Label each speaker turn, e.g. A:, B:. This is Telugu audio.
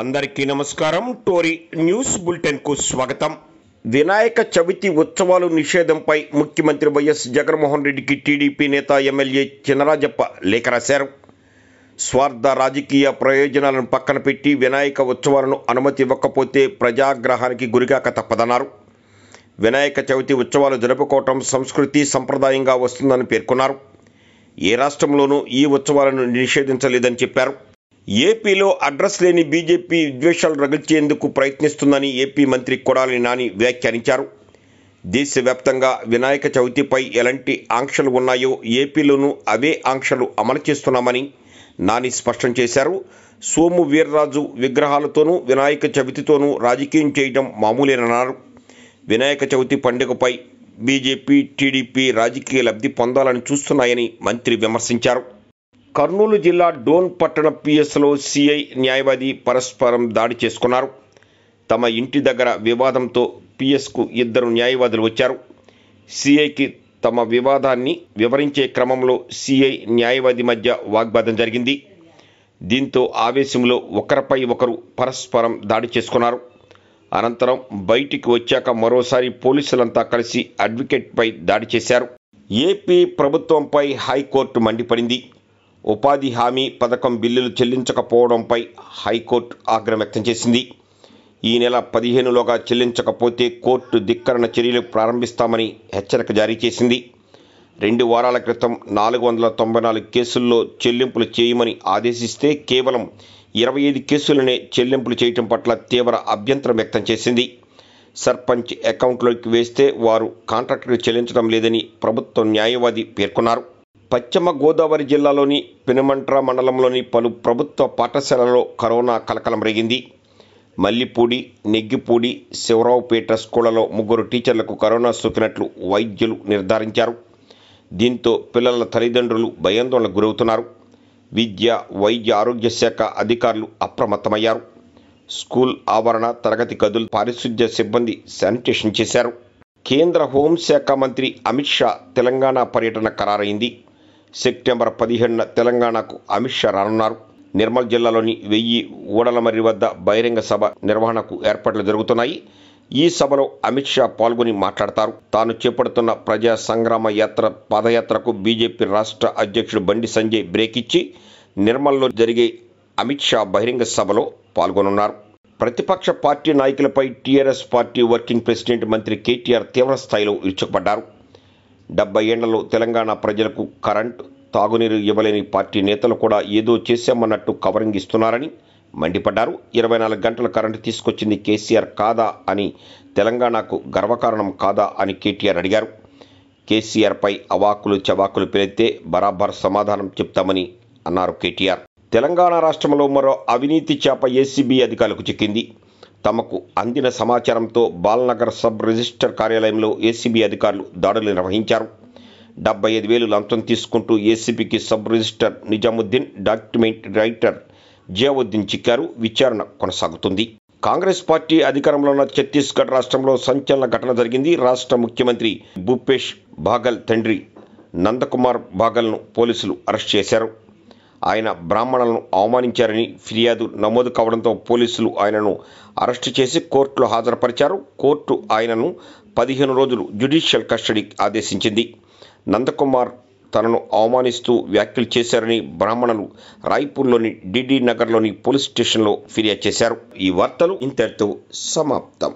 A: అందరికీ నమస్కారం. టోరీ న్యూస్ బులెటిన్కు స్వాగతం. వినాయక చవితి ఉత్సవాలు నిషేధంపై ముఖ్యమంత్రి వైఎస్ జగన్మోహన్ రెడ్డికి టీడీపీ నేత ఎమ్మెల్యే చినరాజప్ప లేఖ రాశారు. స్వార్థ రాజకీయ ప్రయోజనాలను పక్కన పెట్టి వినాయక ఉత్సవాలను అనుమతి ఇవ్వకపోతే ప్రజాగ్రహానికి గురిగాక తప్పదన్నారు. వినాయక చవితి ఉత్సవాలు జరుపుకోవటం సంస్కృతి సంప్రదాయంగా వస్తుందని పేర్కొన్నారు. ఏ రాష్ట్రంలోనూ ఈ ఉత్సవాలను నిషేధించలేదని చెప్పారు. ఏపీలో అడ్రస్ లేని బీజేపీ విద్వేషాలు రగిల్చేందుకు ప్రయత్నిస్తుందని ఏపీ మంత్రి కొడాలి నాని వ్యాఖ్యానించారు. దేశవ్యాప్తంగా వినాయక చవితిపై ఎలాంటి ఆంక్షలు ఉన్నాయో ఏపీలోనూ అవే ఆంక్షలు అమలు చేస్తున్నామని నాని స్పష్టం చేశారు. సోము వీర్రాజు విగ్రహాలతోనూ వినాయక చవితితోనూ రాజకీయం చేయడం మామూలేనన్నారు. వినాయక చవితి పండుగపై బీజేపీ టీడీపీ రాజకీయ లబ్ధి పొందాలని చూస్తున్నాయని మంత్రి విమర్శించారు. కర్నూలు జిల్లా డోన్ పట్టణ పిఎస్లో సిఐ న్యాయవాది పరస్పరం దాడి చేసుకున్నారు. తమ ఇంటి దగ్గర వివాదంతో పిఎస్కు ఇద్దరు న్యాయవాదులు వచ్చారు. సిఐకి తమ వివాదాన్ని వివరించే క్రమంలో సిఐ న్యాయవాది మధ్య వాగ్వాదం జరిగింది. దీంతో ఆవేశంలో ఒకరిపై ఒకరు పరస్పరం దాడి చేసుకున్నారు. అనంతరం బయటికి వచ్చాక మరోసారి పోలీసులంతా కలిసి అడ్వకేట్పై దాడి చేశారు. ఏపీ ప్రభుత్వంపై హైకోర్టు మండిపడింది. ఉపాధి హామీ పథకం బిల్లులు చెల్లించకపోవడంపై హైకోర్టు ఆగ్రహం వ్యక్తం చేసింది. ఈ నెల పదిహేనులోగా చెల్లించకపోతే కోర్టు ధిక్కరణ చర్యలు ప్రారంభిస్తామని హెచ్చరిక జారీ చేసింది. రెండు వారాల క్రితం నాలుగు వందల తొంభై నాలుగు కేసుల్లో చెల్లింపులు చేయమని ఆదేశిస్తే కేవలం ఇరవై ఐదు కేసులనే చెల్లింపులు చేయటం పట్ల తీవ్ర అభ్యంతరం వ్యక్తం చేసింది. సర్పంచ్ అకౌంట్లోకి వేస్తే వారు కాంట్రాక్టులు చెల్లించడం లేదని ప్రభుత్వ న్యాయవాది పేర్కొన్నారు. పశ్చిమ గోదావరి జిల్లాలోని పెనుమంట్ర మండలంలోని పలు ప్రభుత్వ పాఠశాలల్లో కరోనా కలకలం రేగింది. మల్లిపూడి నెగ్గిపూడి శివరావుపేట స్కూళ్ళలో ముగ్గురు టీచర్లకు కరోనా సోకినట్లు వైద్యులు నిర్ధారించారు. దీంతో పిల్లల తల్లిదండ్రులు భయాందోళనకు గురవుతున్నారు. విద్య వైద్య ఆరోగ్య శాఖ అధికారులు అప్రమత్తమయ్యారు. స్కూల్ ఆవరణ తరగతి గదులు పారిశుద్ధ్య సిబ్బంది శానిటేషన్ చేశారు. కేంద్ర హోంశాఖ మంత్రి అమిత్ షా తెలంగాణ పర్యటన ఖరారైంది. సెప్టెంబర్ పదిహేడున తెలంగాణకు అమిత్ షా రానున్నారు. నిర్మల్ జిల్లాలోని వెయ్యి ఊడలమర్రి వద్ద బహిరంగ సభ నిర్వహణకు ఏర్పాట్లు జరుగుతున్నాయి. ఈ సభలో అమిత్ షా పాల్గొని మాట్లాడతారు. తాను చేపడుతున్న ప్రజా సంగ్రామ యాత్ర పాదయాత్రకు బీజేపీ రాష్ట్ర అధ్యక్షుడు బండి సంజయ్ బ్రేక్ ఇచ్చి నిర్మల్లో జరిగే అమిత్ షా బహిరంగ సభలో పాల్గొనున్నారు. ప్రతిపక్ష పార్టీ నాయకులపై టీఆర్ఎస్ పార్టీ వర్కింగ్ ప్రెసిడెంట్ మంత్రి కేటీఆర్ తీవ్రస్థాయిలో విరుచుకుపడ్డారు. డెబ్బై ఏళ్ళలో తెలంగాణ ప్రజలకు కరెంటు తాగునీరు ఇవ్వలేని పార్టీ నేతలు కూడా ఏదో చేశామన్నట్టు కవరింగ్ ఇస్తున్నారని మండిపడ్డారు. ఇరవై నాలుగు గంటల కరెంటు తీసుకొచ్చింది కేసీఆర్ కాదా అని తెలంగాణకు గర్వకారణం కాదా అని కేటీఆర్ అడిగారు. కేసీఆర్పై అవాకులు చవాకులు పెరిగితే బరాబర్ సమాధానం చెప్తామని అన్నారు కేటీఆర్. తెలంగాణ రాష్ట్రంలో మరో అవినీతి చేప ఏసీబీ అధికారులకు చిక్కింది. తమకు అందిన సమాచారంతో బాల్నగర్ సబ్ రిజిస్టర్ కార్యాలయంలో ఏసీబీ అధికారులు దాడులు నిర్వహించారు. డెబ్బై ఐదు వేలు లంచం తీసుకుంటూ ఏసీబీకి sub register Nizamuddin document writer Ziauddin చిక్కారు విచారణ కొనసాగుతుంది. కాంగ్రెస్ పార్టీ అధికారంలో ఉన్న ఛత్తీస్గఢ్ రాష్ట్రంలో సంచలన ఘటన జరిగింది. రాష్ట్ర ముఖ్యమంత్రి భూపేష్ బాగల్ తండ్రి నందకుమార్ బాగల్ను పోలీసులు అరెస్ట్ చేశారు. ఆయన బ్రాహ్మణులను అవమానించారని ఫిర్యాదు నమోదు కావడంతో పోలీసులు ఆయనను అరెస్టు చేసి కోర్టులో హాజరుపరిచారు. కోర్టు ఆయనను పదిహేను రోజులు జ్యుడిషియల్ కస్టడీ ఆదేశించింది. నందకుమార్ తనను అవమానిస్తూ వ్యాఖ్యలు చేశారని బ్రాహ్మణులు రాయ్పూర్లోని డిడి నగర్లోని పోలీస్ స్టేషన్లో ఫిర్యాదు చేశారు. ఈ వార్తలు ఇంతటితో సమాప్తం.